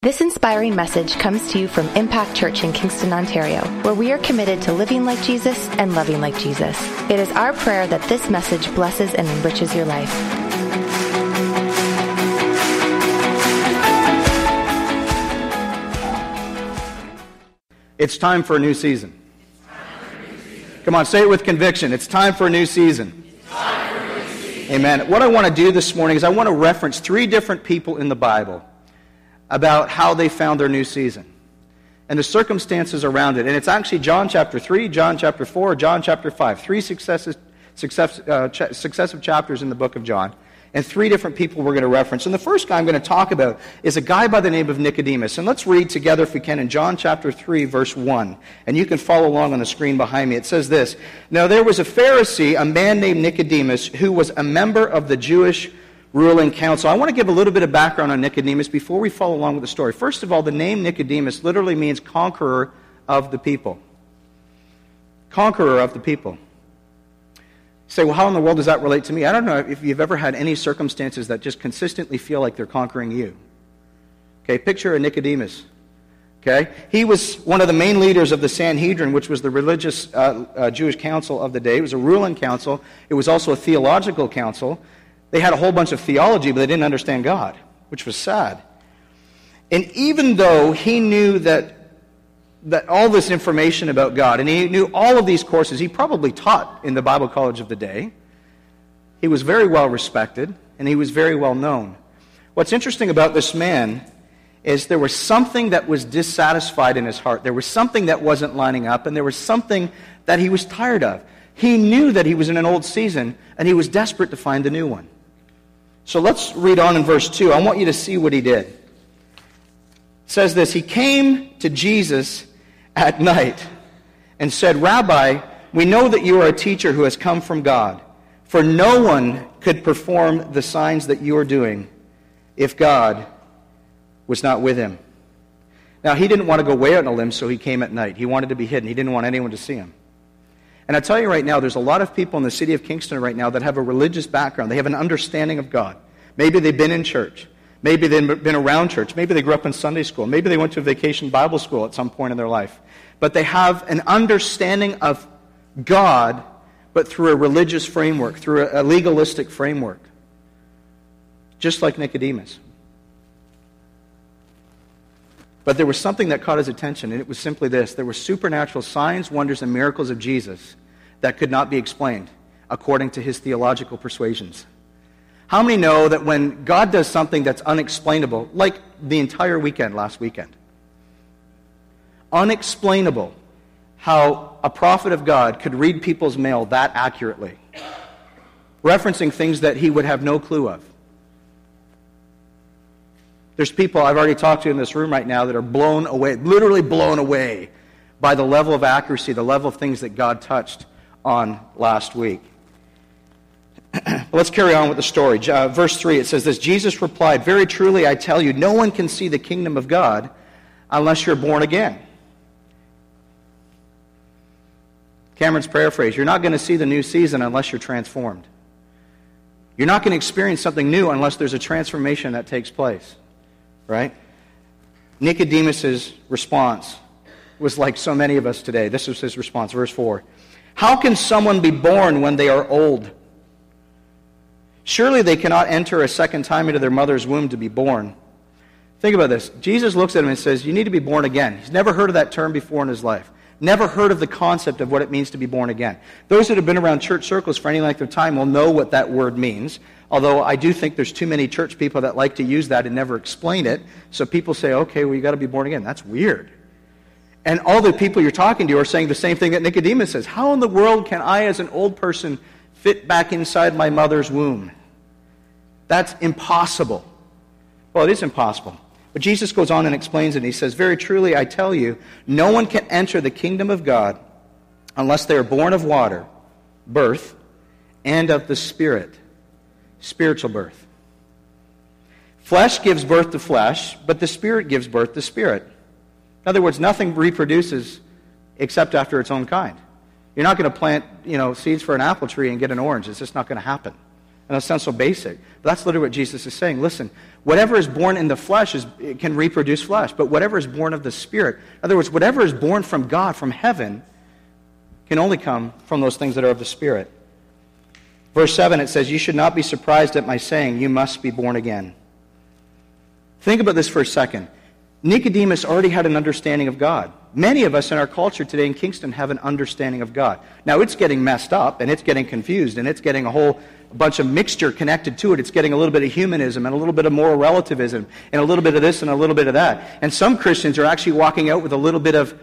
This inspiring message comes to you from Impact Church in Kingston, Ontario, where we are committed to living like Jesus and loving like Jesus. It is our prayer that this message blesses and enriches your life. It's time for a new season. Come on, say it with conviction. It's time for a new season. Amen. What I want to do this morning is I want to reference three different people in the Bible about how they found their new season and the circumstances around it. And it's actually John chapter 3, John chapter 4, John chapter 5. Three successive, success, uh, ch- successive chapters in the book of John. And three different people we're going to reference. And the first guy I'm going to talk about is a guy by the name of Nicodemus. And let's read together, if we can, in John chapter 3, verse 1. And you can follow along on the screen behind me. It says this Now there was a Pharisee, a man named Nicodemus, who was a member of the Jewish ruling council. I want to give a little bit of background on Nicodemus before we follow along with the story. First of all, the name Nicodemus literally means conqueror of the people. Conqueror of the people. You say, well, how in the world does that relate to me? I don't know if you've ever had any circumstances that just consistently feel like they're conquering you. Okay, picture a Nicodemus. Okay? He was one of the main leaders of the Sanhedrin, which was the religious uh, uh, Jewish council of the day. It was a ruling council, it was also a theological council. They had a whole bunch of theology, but they didn't understand God, which was sad. And even though he knew that, that all this information about God, and he knew all of these courses, he probably taught in the Bible college of the day, he was very well respected, and he was very well known. What's interesting about this man is there was something that was dissatisfied in his heart. There was something that wasn't lining up, and there was something that he was tired of. He knew that he was in an old season, and he was desperate to find a new one. So let's read on in verse 2. I want you to see what he did. It says this He came to Jesus at night and said, Rabbi, we know that you are a teacher who has come from God, for no one could perform the signs that you are doing if God was not with him. Now, he didn't want to go way out on a limb, so he came at night. He wanted to be hidden. He didn't want anyone to see him. And I tell you right now, there's a lot of people in the city of Kingston right now that have a religious background. They have an understanding of God. Maybe they've been in church. Maybe they've been around church. Maybe they grew up in Sunday school. Maybe they went to a vacation Bible school at some point in their life. But they have an understanding of God, but through a religious framework, through a legalistic framework. Just like Nicodemus. But there was something that caught his attention, and it was simply this there were supernatural signs, wonders, and miracles of Jesus that could not be explained according to his theological persuasions. How many know that when God does something that's unexplainable, like the entire weekend last weekend, unexplainable how a prophet of God could read people's mail that accurately, referencing things that he would have no clue of? There's people I've already talked to in this room right now that are blown away, literally blown away by the level of accuracy, the level of things that God touched on last week. Let's carry on with the story. Uh, verse 3, it says this Jesus replied, Very truly, I tell you, no one can see the kingdom of God unless you're born again. Cameron's paraphrase You're not going to see the new season unless you're transformed. You're not going to experience something new unless there's a transformation that takes place right? Nicodemus' response was like so many of us today. This was his response, verse 4. How can someone be born when they are old? Surely they cannot enter a second time into their mother's womb to be born. Think about this. Jesus looks at him and says, You need to be born again. He's never heard of that term before in his life. Never heard of the concept of what it means to be born again. Those that have been around church circles for any length of time will know what that word means. Although I do think there's too many church people that like to use that and never explain it. So people say, okay, well, you've got to be born again. That's weird. And all the people you're talking to are saying the same thing that Nicodemus says. How in the world can I, as an old person, fit back inside my mother's womb? That's impossible. Well, it is impossible. But Jesus goes on and explains it. And he says, Very truly, I tell you, no one can enter the kingdom of God unless they are born of water, birth, and of the Spirit spiritual birth. Flesh gives birth to flesh, but the Spirit gives birth to spirit. In other words, nothing reproduces except after its own kind. You're not going to plant, you know, seeds for an apple tree and get an orange. It's just not going to happen. And that sounds so basic. But that's literally what Jesus is saying. Listen, whatever is born in the flesh is, can reproduce flesh, but whatever is born of the Spirit, in other words, whatever is born from God, from heaven, can only come from those things that are of the Spirit. Verse 7, it says, You should not be surprised at my saying, You must be born again. Think about this for a second. Nicodemus already had an understanding of God. Many of us in our culture today in Kingston have an understanding of God. Now, it's getting messed up, and it's getting confused, and it's getting a whole bunch of mixture connected to it. It's getting a little bit of humanism, and a little bit of moral relativism, and a little bit of this, and a little bit of that. And some Christians are actually walking out with a little bit of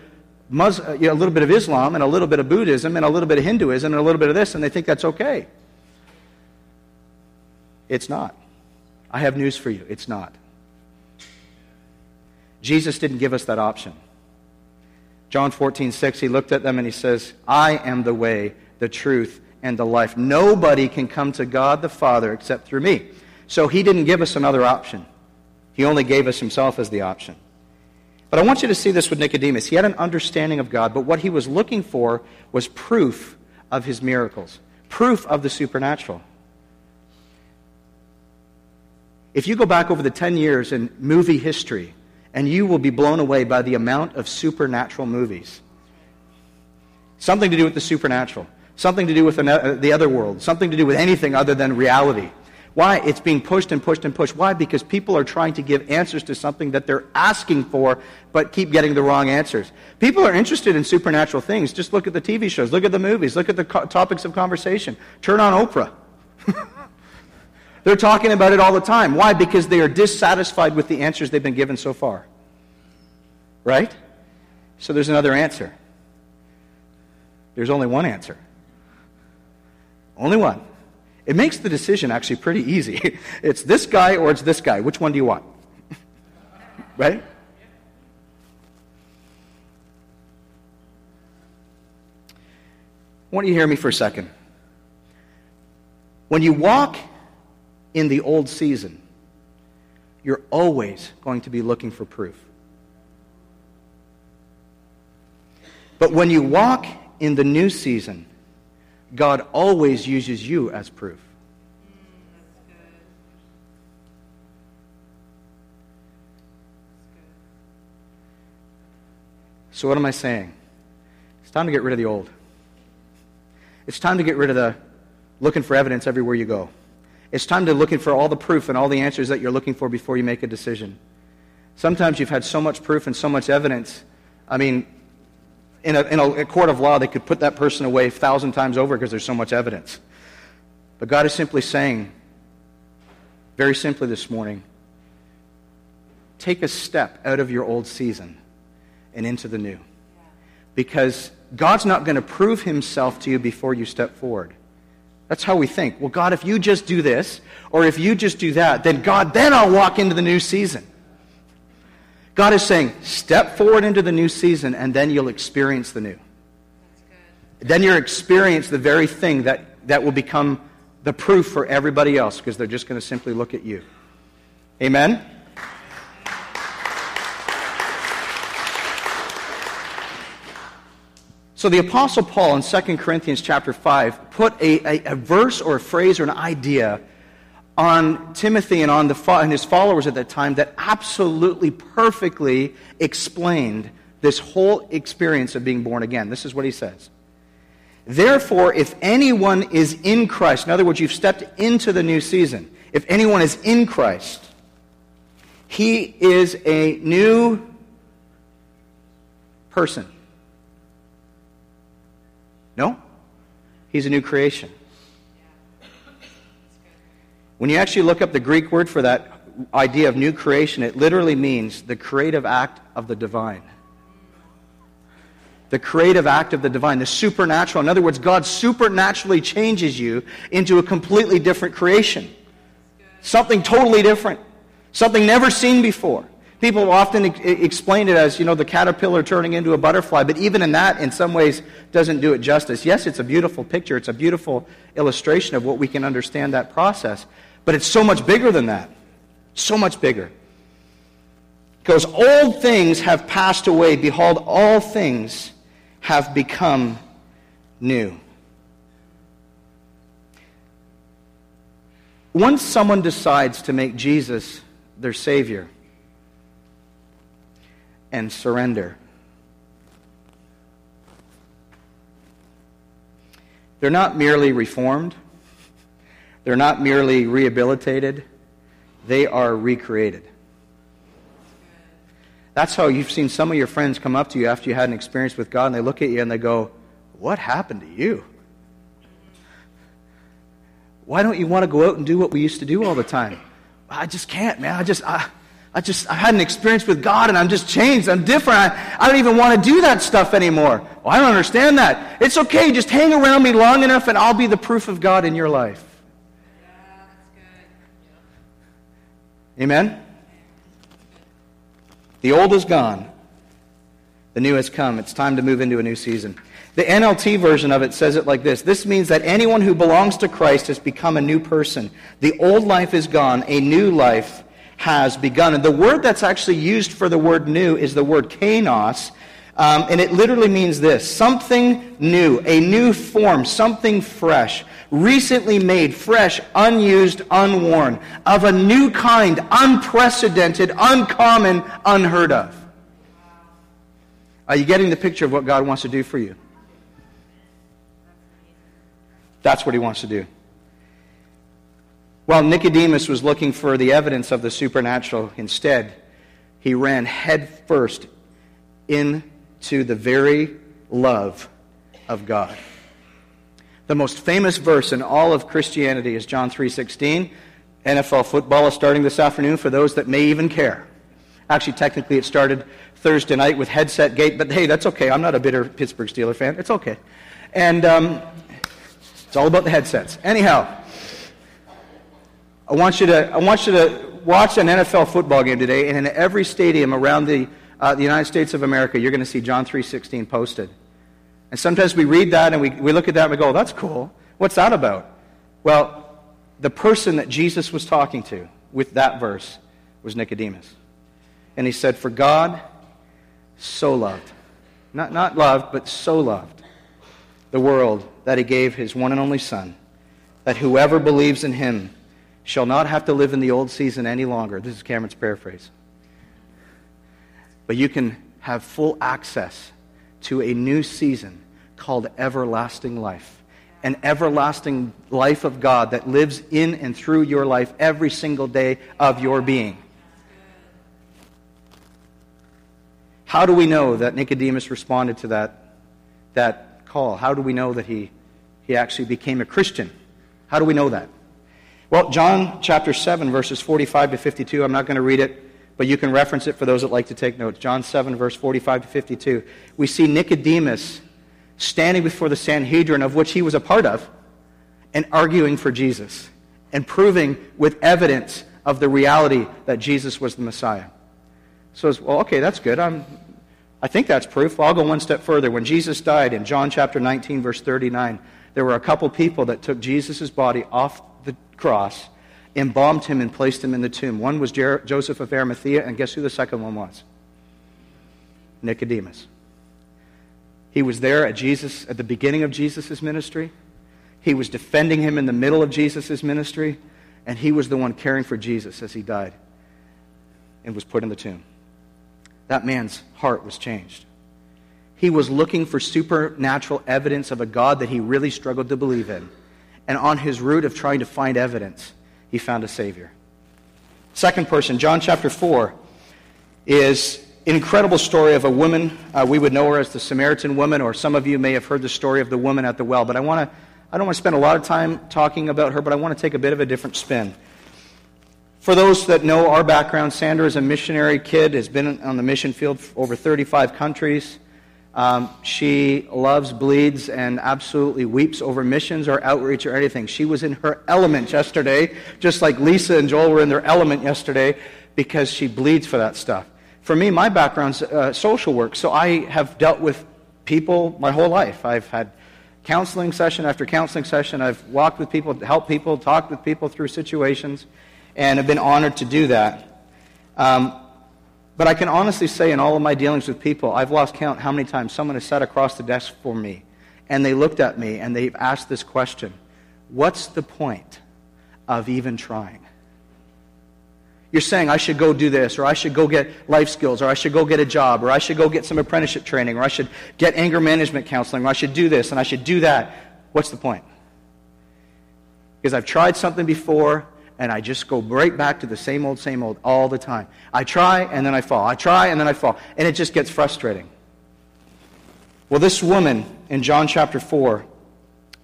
Mus- uh, you know, a little bit of Islam, and a little bit of Buddhism, and a little bit of Hinduism, and a little bit of this, and they think that's okay. It's not. I have news for you. It's not. Jesus didn't give us that option. John 14, 6, he looked at them and he says, I am the way, the truth, and the life. Nobody can come to God the Father except through me. So he didn't give us another option. He only gave us himself as the option. But I want you to see this with Nicodemus. He had an understanding of God, but what he was looking for was proof of his miracles, proof of the supernatural. If you go back over the 10 years in movie history, and you will be blown away by the amount of supernatural movies. Something to do with the supernatural, something to do with the other world, something to do with anything other than reality. Why? It's being pushed and pushed and pushed. Why? Because people are trying to give answers to something that they're asking for, but keep getting the wrong answers. People are interested in supernatural things. Just look at the TV shows, look at the movies, look at the co- topics of conversation. Turn on Oprah. They're talking about it all the time. Why? Because they are dissatisfied with the answers they've been given so far. Right? So there's another answer. There's only one answer. Only one. It makes the decision actually pretty easy. It's this guy or it's this guy. Which one do you want? right? Want you hear me for a second. When you walk in the old season, you're always going to be looking for proof. But when you walk in the new season, God always uses you as proof. So, what am I saying? It's time to get rid of the old. It's time to get rid of the looking for evidence everywhere you go. It's time to looking for all the proof and all the answers that you're looking for before you make a decision. Sometimes you've had so much proof and so much evidence. I mean, in a, in a court of law, they could put that person away a thousand times over because there's so much evidence. But God is simply saying, very simply this morning, take a step out of your old season and into the new. Because God's not going to prove himself to you before you step forward. That's how we think. Well, God, if you just do this, or if you just do that, then God, then I'll walk into the new season. God is saying, step forward into the new season, and then you'll experience the new. Then you'll experience the very thing that, that will become the proof for everybody else, because they're just going to simply look at you. Amen? So the Apostle Paul in 2 Corinthians chapter 5 put a, a, a verse or a phrase or an idea on Timothy and on the, and his followers at that time that absolutely perfectly explained this whole experience of being born again. This is what he says. Therefore, if anyone is in Christ, in other words, you've stepped into the new season, if anyone is in Christ, he is a new person. No? He's a new creation. When you actually look up the Greek word for that idea of new creation, it literally means the creative act of the divine. The creative act of the divine, the supernatural. In other words, God supernaturally changes you into a completely different creation. Something totally different. Something never seen before. People often explain it as, you know, the caterpillar turning into a butterfly, but even in that, in some ways, doesn't do it justice. Yes, it's a beautiful picture, it's a beautiful illustration of what we can understand that process, but it's so much bigger than that. So much bigger. Because old things have passed away. Behold, all things have become new. once someone decides to make Jesus their Savior and surrender, they're not merely reformed, they're not merely rehabilitated, they are recreated. That's how you've seen some of your friends come up to you after you had an experience with God and they look at you and they go, What happened to you? Why don't you want to go out and do what we used to do all the time? I just can't, man. I just, I, I just, I had an experience with God and I'm just changed. I'm different. I, I don't even want to do that stuff anymore. Well, I don't understand that. It's okay. Just hang around me long enough and I'll be the proof of God in your life. Amen? The old is gone. The new has come. It's time to move into a new season. The NLT version of it says it like this This means that anyone who belongs to Christ has become a new person. The old life is gone, a new life has begun. And the word that's actually used for the word new is the word kainos. Um, and it literally means this something new, a new form, something fresh, recently made, fresh, unused, unworn, of a new kind, unprecedented, uncommon, unheard of. Are you getting the picture of what God wants to do for you? That's what he wants to do. While Nicodemus was looking for the evidence of the supernatural, instead, he ran headfirst into the very love of God. The most famous verse in all of Christianity is John 3:16. NFL football is starting this afternoon for those that may even care. Actually, technically, it started Thursday night with Headset Gate, but hey, that's okay. I'm not a bitter Pittsburgh Steeler fan. It's okay. And um, it's all about the headsets. Anyhow, I want you to, I want you to watch an NFL football game today, and in every stadium around the, uh, the United States of America, you're going to see John 3.16 posted. And sometimes we read that and we, we look at that and we go, that's cool. What's that about? Well, the person that Jesus was talking to with that verse was Nicodemus. And he said, For God so loved, not, not loved, but so loved the world that he gave his one and only Son, that whoever believes in him shall not have to live in the old season any longer. This is Cameron's paraphrase. But you can have full access to a new season called everlasting life. An everlasting life of God that lives in and through your life every single day of your being. How do we know that Nicodemus responded to that, that call? How do we know that he he actually became a Christian. How do we know that? Well, John chapter 7, verses 45 to 52, I'm not going to read it, but you can reference it for those that like to take notes. John 7, verse 45 to 52. We see Nicodemus standing before the Sanhedrin, of which he was a part of, and arguing for Jesus, and proving with evidence of the reality that Jesus was the Messiah. So, well, okay, that's good. I'm, I think that's proof. Well, I'll go one step further. When Jesus died in John chapter 19, verse 39, there were a couple people that took Jesus' body off cross, embalmed him, and placed him in the tomb. One was Jer- Joseph of Arimathea, and guess who the second one was? Nicodemus. He was there at Jesus at the beginning of Jesus' ministry. He was defending him in the middle of Jesus' ministry, and he was the one caring for Jesus as he died and was put in the tomb. That man's heart was changed. He was looking for supernatural evidence of a God that he really struggled to believe in. And on his route of trying to find evidence, he found a Savior. Second person, John chapter 4, is an incredible story of a woman. Uh, we would know her as the Samaritan woman, or some of you may have heard the story of the woman at the well. But I, wanna, I don't want to spend a lot of time talking about her, but I want to take a bit of a different spin. For those that know our background, Sandra is a missionary kid, has been on the mission field over 35 countries. Um, she loves, bleeds, and absolutely weeps over missions or outreach or anything. She was in her element yesterday, just like Lisa and Joel were in their element yesterday, because she bleeds for that stuff. For me, my background's uh, social work, so I have dealt with people my whole life. I've had counseling session after counseling session. I've walked with people, helped people, talked with people through situations, and have been honored to do that. Um, but I can honestly say, in all of my dealings with people, I've lost count how many times someone has sat across the desk for me and they looked at me and they've asked this question What's the point of even trying. You're saying, I should go do this, or I should go get life skills, or I should go get a job, or I should go get some apprenticeship training, or I should get anger management counseling, or I should do this, and I should do that. What's the point? Because I've tried something before, and I just go right back to the same old, same old all the time. I try, and then I fall. I try, and then I fall. And it just gets frustrating. Well, this woman in John chapter 4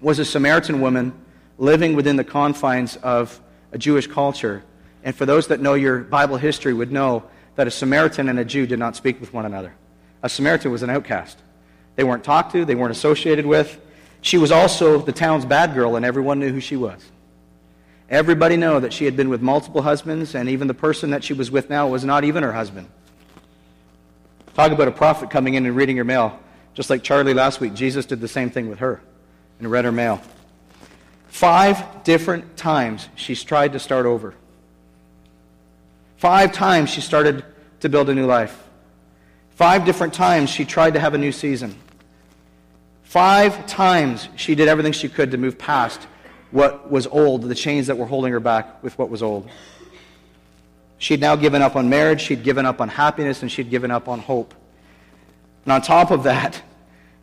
was a Samaritan woman living within the confines of a Jewish culture and for those that know your Bible history would know that a Samaritan and a Jew did not speak with one another. A Samaritan was an outcast. They weren't talked to, they weren't associated with. She was also the town's bad girl, and everyone knew who she was. Everybody know that she had been with multiple husbands, and even the person that she was with now was not even her husband. Talk about a prophet coming in and reading her mail. Just like Charlie last week, Jesus did the same thing with her and read her mail. Five different times she's tried to start over. Five times she started to build a new life. Five different times she tried to have a new season. Five times she did everything she could to move past what was old, the chains that were holding her back with what was old. She'd now given up on marriage, she'd given up on happiness, and she'd given up on hope. And on top of that,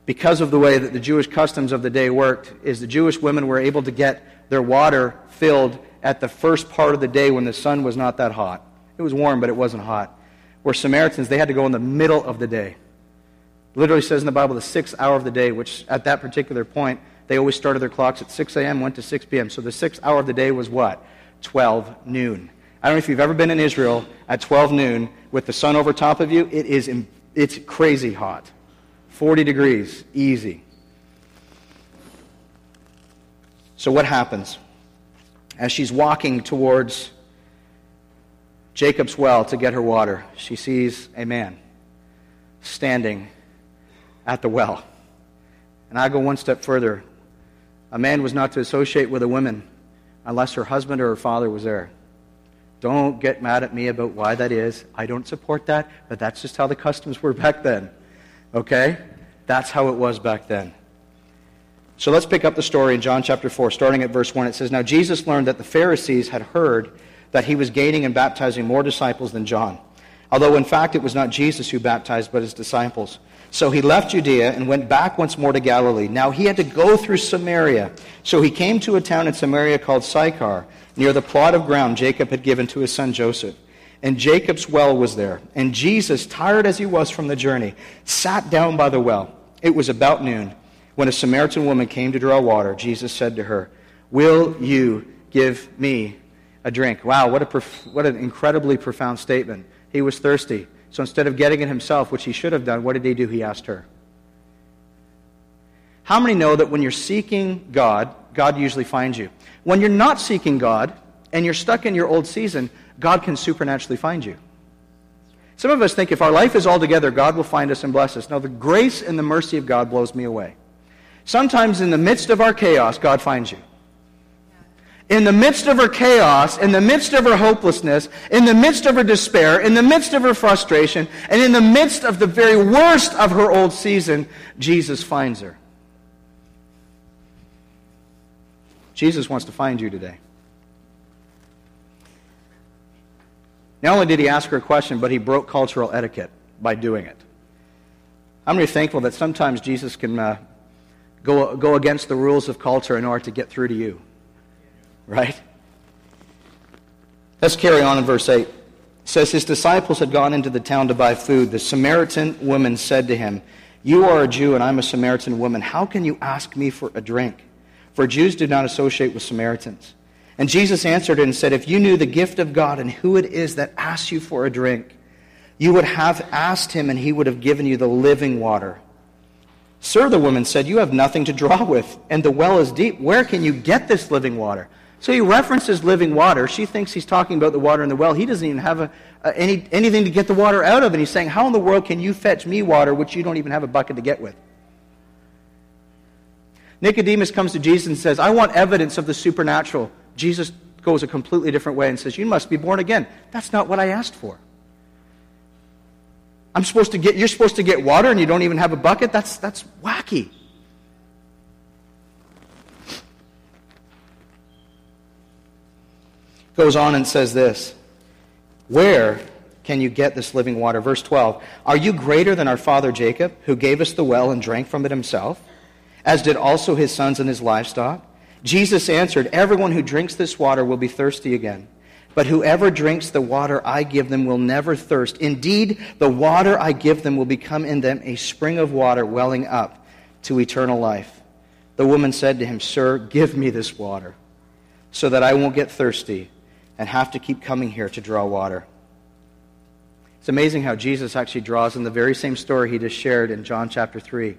because of the way that the Jewish customs of the day worked, is the Jewish women were able to get their water filled at the first part of the day when the sun was not that hot. It was warm, but it wasn't hot. Where Samaritans, they had to go in the middle of the day. It literally says in the Bible the sixth hour of the day, which at that particular point, they always started their clocks at 6 a.m., went to 6 p.m. So the sixth hour of the day was what? 12 noon. I don't know if you've ever been in Israel at 12 noon with the sun over top of you. It is it's crazy hot. 40 degrees, easy. So what happens? As she's walking towards Jacob's well to get her water, she sees a man standing at the well. And I go one step further. A man was not to associate with a woman unless her husband or her father was there. Don't get mad at me about why that is. I don't support that, but that's just how the customs were back then. Okay? That's how it was back then. So let's pick up the story in John chapter 4, starting at verse 1. It says Now Jesus learned that the Pharisees had heard that he was gaining and baptizing more disciples than John, although in fact it was not Jesus who baptized, but his disciples. So he left Judea and went back once more to Galilee. Now he had to go through Samaria. So he came to a town in Samaria called Sychar, near the plot of ground Jacob had given to his son Joseph. And Jacob's well was there. And Jesus, tired as he was from the journey, sat down by the well. It was about noon. When a Samaritan woman came to draw water, Jesus said to her, Will you give me a drink. Wow, what, a prof- what an incredibly profound statement. He was thirsty. So instead of getting it himself, which he should have done, what did he do? He asked her. How many know that when you're seeking God, God usually finds you? When you're not seeking God and you're stuck in your old season, God can supernaturally find you. Some of us think if our life is all together, God will find us and bless us. Now, the grace and the mercy of God blows me away. Sometimes in the midst of our chaos, God finds you in the midst of her chaos, in the midst of her hopelessness, in the midst of her despair, in the midst of her frustration, and in the midst of the very worst of her old season, Jesus finds her. Jesus wants to find you today. Not only did he ask her a question, but he broke cultural etiquette by doing it. I'm really thankful that sometimes Jesus can uh, go, go against the rules of culture in order to get through to you right? Let's carry on in verse 8. It says, His disciples had gone into the town to buy food. The Samaritan woman said to him, You are a Jew, and I'm a Samaritan woman. How can you ask me for a drink? For Jews do not associate with Samaritans. And Jesus answered and said, If you knew the gift of God and who it is that asks you for a drink, you would have asked him, and he would have given you the living water. Sir, the woman said, You have nothing to draw with, and the well is deep. Where can you get this living water? So he references living water. She thinks he's talking about the water in the well. He doesn't even have a, a, any, anything to get the water out of. And he's saying, How in the world can you fetch me water which you don't even have a bucket to get with? Nicodemus comes to Jesus and says, I want evidence of the supernatural. Jesus goes a completely different way and says, You must be born again. That's not what I asked for. I'm supposed to get, you're supposed to get water and you don't even have a bucket? That's, that's wacky. Goes on and says this Where can you get this living water? Verse 12 Are you greater than our father Jacob, who gave us the well and drank from it himself, as did also his sons and his livestock? Jesus answered, Everyone who drinks this water will be thirsty again. But whoever drinks the water I give them will never thirst. Indeed, the water I give them will become in them a spring of water welling up to eternal life. The woman said to him, Sir, give me this water so that I won't get thirsty and have to keep coming here to draw water. It's amazing how Jesus actually draws in the very same story he just shared in John chapter 3.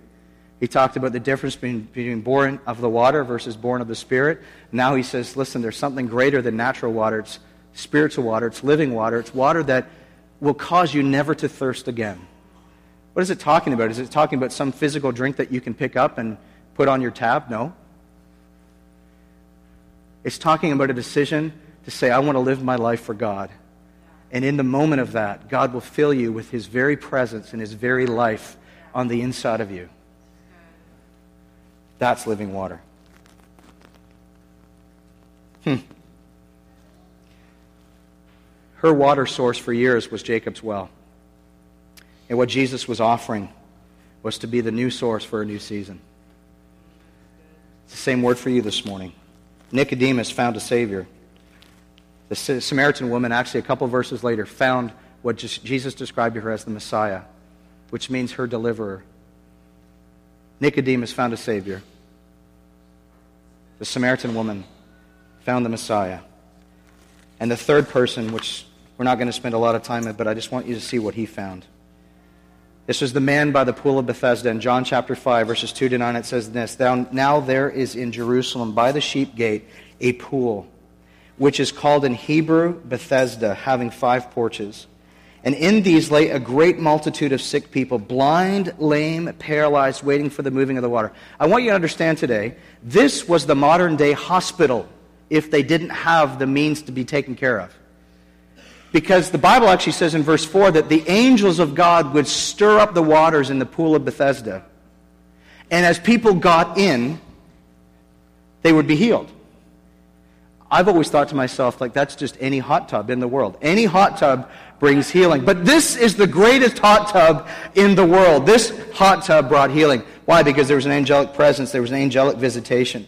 He talked about the difference between, born of the water versus born of the Spirit. Now he says, listen, there's something greater than natural water. It's spiritual water, it's living water, it's water that will cause you never to thirst again. What is it talking about? Is it talking about some physical drink that you can pick up and put on your tab? No. It's talking about a decision to say, I want to live my life for God. And in the moment of that, God will fill you with His very presence and His very life on the inside of you. That's living water. Hmm. Her water source for years was Jacob's well. And what Jesus was offering was to be the new source for a new season. It's the same word for you this morning. Nicodemus found a Savior. The Samaritan woman, actually, a couple verses later, found what Jesus described to her as the Messiah, which means her deliverer. Nicodemus found a Savior. The Samaritan woman found the Messiah. And the third person, which we're not going to spend a lot of time on, but I just want you to see what he found. This was the man by the pool of Bethesda. In John chapter 5, verses 2 to 9, it says this Now there is in Jerusalem by the sheep gate a pool, which is called in Hebrew Bethesda, having five porches. And in these lay a great multitude of sick people, blind, lame, paralyzed, waiting for the moving of the water. I want you to understand today, this was the modern day hospital if they didn't have the means to be taken care of. Because the Bible actually says in verse 4 that the angels of God would stir up the waters in the pool of Bethesda. And as people got in, they would be healed. I've always thought to myself, like, that's just any hot tub in the world. Any hot tub brings healing. But this is the greatest hot tub in the world. This hot tub brought healing. Why? Because there was an angelic presence, there was an angelic visitation.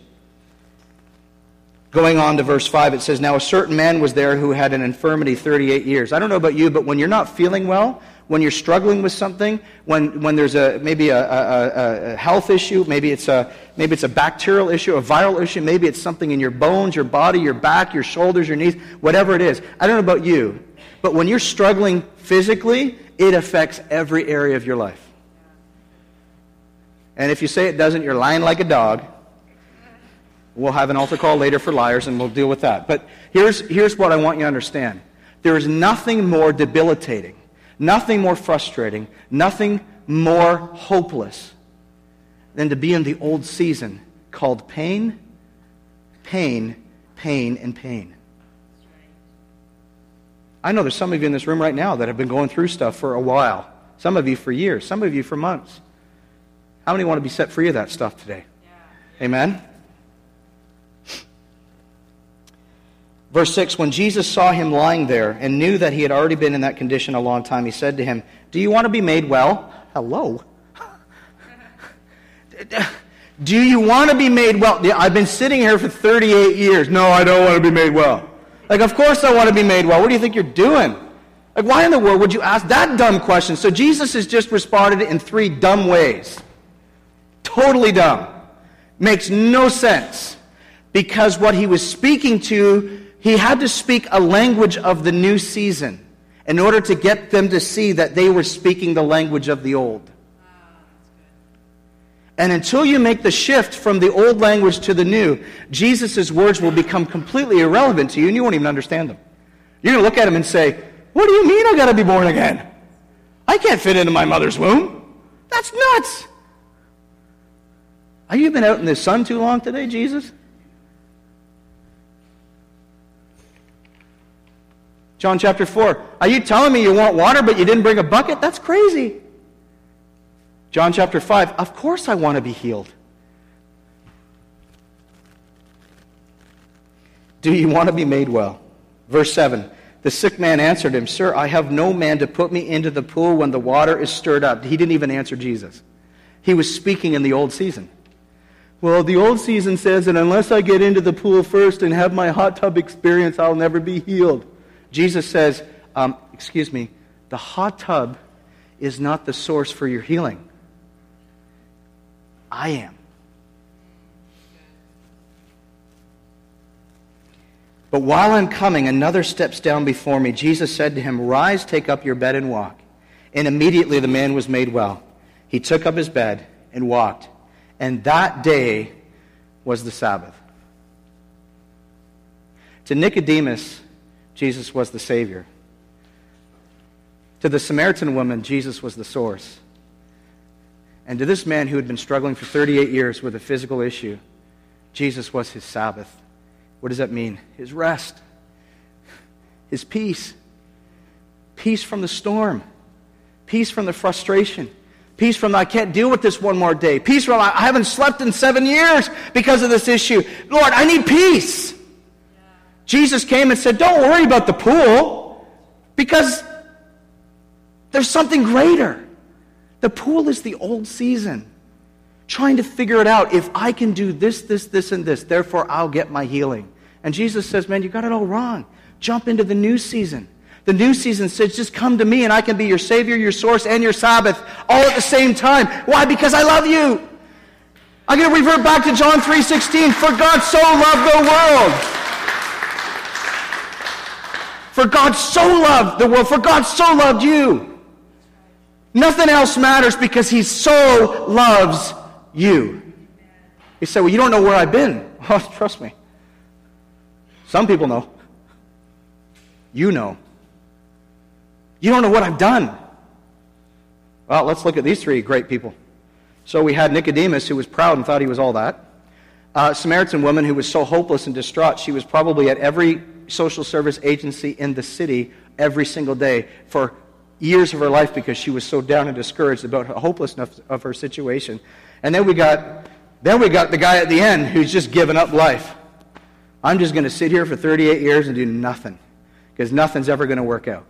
Going on to verse 5, it says, Now a certain man was there who had an infirmity 38 years. I don't know about you, but when you're not feeling well, when you're struggling with something, when, when there's a, maybe a, a, a, health issue, maybe it's, a, maybe it's a bacterial issue, a viral issue, maybe it's something in your bones, your body, your back, your shoulders, your knees, whatever it is. I don't know about you, but when you're struggling physically, it affects every area of your life. And if you say it doesn't, you're lying like a dog. We'll have an altar call later for liars, and we'll deal with that. But here's, here's what I want you to understand there is nothing more debilitating, nothing more frustrating, nothing more hopeless than to be in the old season called pain, pain, pain, and pain. I know there's some of you in this room right now that have been going through stuff for a while. Some of you for years, some of you for months. How many want to be set free of that stuff today? Yeah. Amen? Verse 6 When Jesus saw him lying there and knew that he had already been in that condition a long time, he said to him, Do you want to be made well? Hello. Do you want to be made well? I've been sitting here for 38 years. No, I don't want to be made well. Like, of course I want to be made well. What do you think you're doing? Like, why in the world would you ask that dumb question? So Jesus has just responded in three dumb ways. Totally dumb. Makes no sense. Because what he was speaking to he had to speak a language of the new season in order to get them to see that they were speaking the language of the old. And until you make the shift from the old language to the new, Jesus' words will become completely irrelevant to you and you won't even understand them. You're going to look at him and say, What do you mean I got to be born again? I can't fit into my mother's womb. That's nuts. Have you been out in the sun too long today, Jesus? John chapter 4. Are you telling me you want water but you didn't bring a bucket? That's crazy. John chapter 5. Of course I want to be healed. Do you want to be made well? Verse 7 The sick man answered him, Sir, I have no man to put me into the pool when the water is stirred up. He didn't even answer Jesus. He was speaking in the old season. Well, the old season says that unless I get into the pool first and have my hot tub experience, I'll never be healed. Jesus says, um, Excuse me, the hot tub is not the source for your healing. I am. But while I'm coming, another steps down before me. Jesus said to him, Rise, take up your bed and walk. And immediately the man was made well. He took up his bed and walked. And that day was the Sabbath. To Nicodemus, Jesus was the Savior. To the Samaritan woman, Jesus was the source. And to this man who had been struggling for 38 years with a physical issue, Jesus was his Sabbath. What does that mean? His rest, his peace, peace from the storm, peace from the frustration, peace from I can't deal with this one more day, peace from I haven't slept in seven years because of this issue. Lord, I need peace. Jesus came and said, Don't worry about the pool because there's something greater. The pool is the old season trying to figure it out. If I can do this, this, this, and this, therefore I'll get my healing. And Jesus says, Man, you got it all wrong. Jump into the new season. The new season says, just come to me and I can be your Savior, your source, and your Sabbath all at the same time. Why? Because I love you. I'm going to revert back to John 3.16. For God so loved the world. For God so loved the world. For God so loved you. Nothing else matters because He so loves you. You say, well, you don't know where I've been. Oh, trust me. Some people know. You know. You don't know what I've done. Well, let's look at these three great people. So we had Nicodemus, who was proud and thought he was all that. Uh, Samaritan woman who was so hopeless and distraught, she was probably at every social service agency in the city every single day for years of her life because she was so down and discouraged about the hopelessness of her situation. And then we got, then we got the guy at the end who's just given up life. I'm just going to sit here for 38 years and do nothing because nothing's ever going to work out.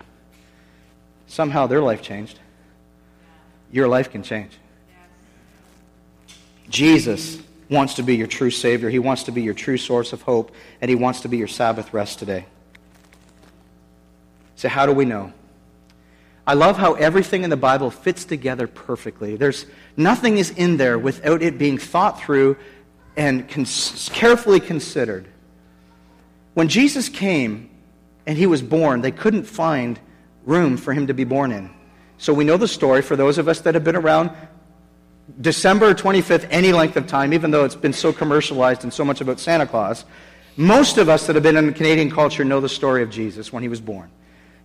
Somehow their life changed. Your life can change. Jesus wants to be your true Savior. He wants to be your true source of hope, and He wants to be your Sabbath rest today. So, how do we know? I love how everything in the Bible fits together perfectly. There's nothing is in there without it being thought through and cons- carefully considered. When Jesus came and he was born, they couldn't find room for him to be born in. So we know the story for those of us that have been around December 25th, any length of time, even though it's been so commercialized and so much about Santa Claus. Most of us that have been in the Canadian culture know the story of Jesus when he was born.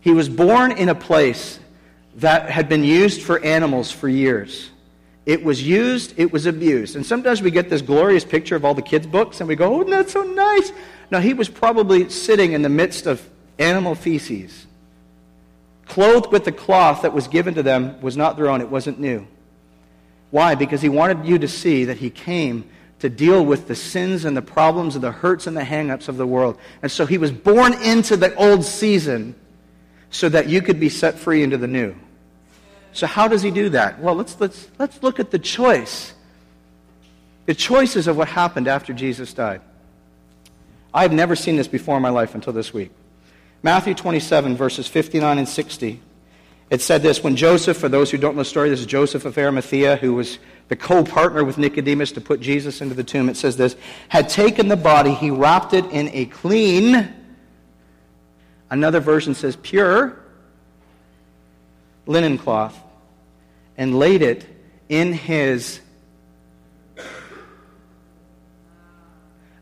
He was born in a place that had been used for animals for years. It was used, it was abused. And sometimes we get this glorious picture of all the kids' books and we go, oh, that's so nice. Now, he was probably sitting in the midst of animal feces. Clothed with the cloth that was given to them was not their own, it wasn't new. Why? Because he wanted you to see that he came to deal with the sins and the problems and the hurts and the hangups of the world. And so he was born into the old season so that you could be set free into the new. So, how does he do that? Well, let's, let's, let's look at the choice. The choices of what happened after Jesus died. I've never seen this before in my life until this week. Matthew 27, verses 59 and 60. It said this when Joseph, for those who don't know the story, this is Joseph of Arimathea, who was the co partner with Nicodemus to put Jesus into the tomb. It says this had taken the body, he wrapped it in a clean, another version says pure, linen cloth and laid it in his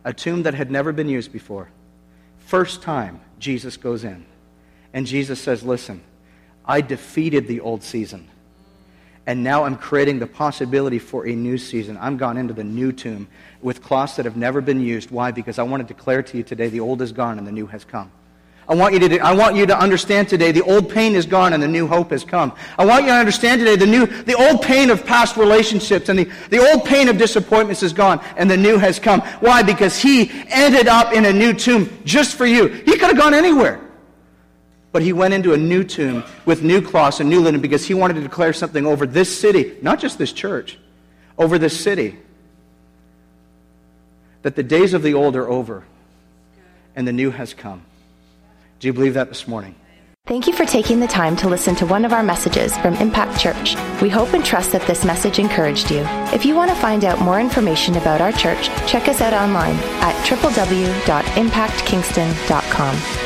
a tomb that had never been used before. First time Jesus goes in. And Jesus says, Listen, I defeated the old season. And now I'm creating the possibility for a new season. I'm gone into the new tomb with cloths that have never been used. Why? Because I want to declare to you today the old is gone and the new has come. I want, you to, I want you to understand today the old pain is gone and the new hope has come. I want you to understand today the new, the old pain of past relationships and the, the old pain of disappointments is gone and the new has come. Why? Because he ended up in a new tomb just for you. He could have gone anywhere. But he went into a new tomb with new cloths and new linen because he wanted to declare something over this city, not just this church, over this city. That the days of the old are over and the new has come. Do you believe that this morning? Thank you for taking the time to listen to one of our messages from Impact Church. We hope and trust that this message encouraged you. If you want to find out more information about our church, check us out online at www.impactkingston.com.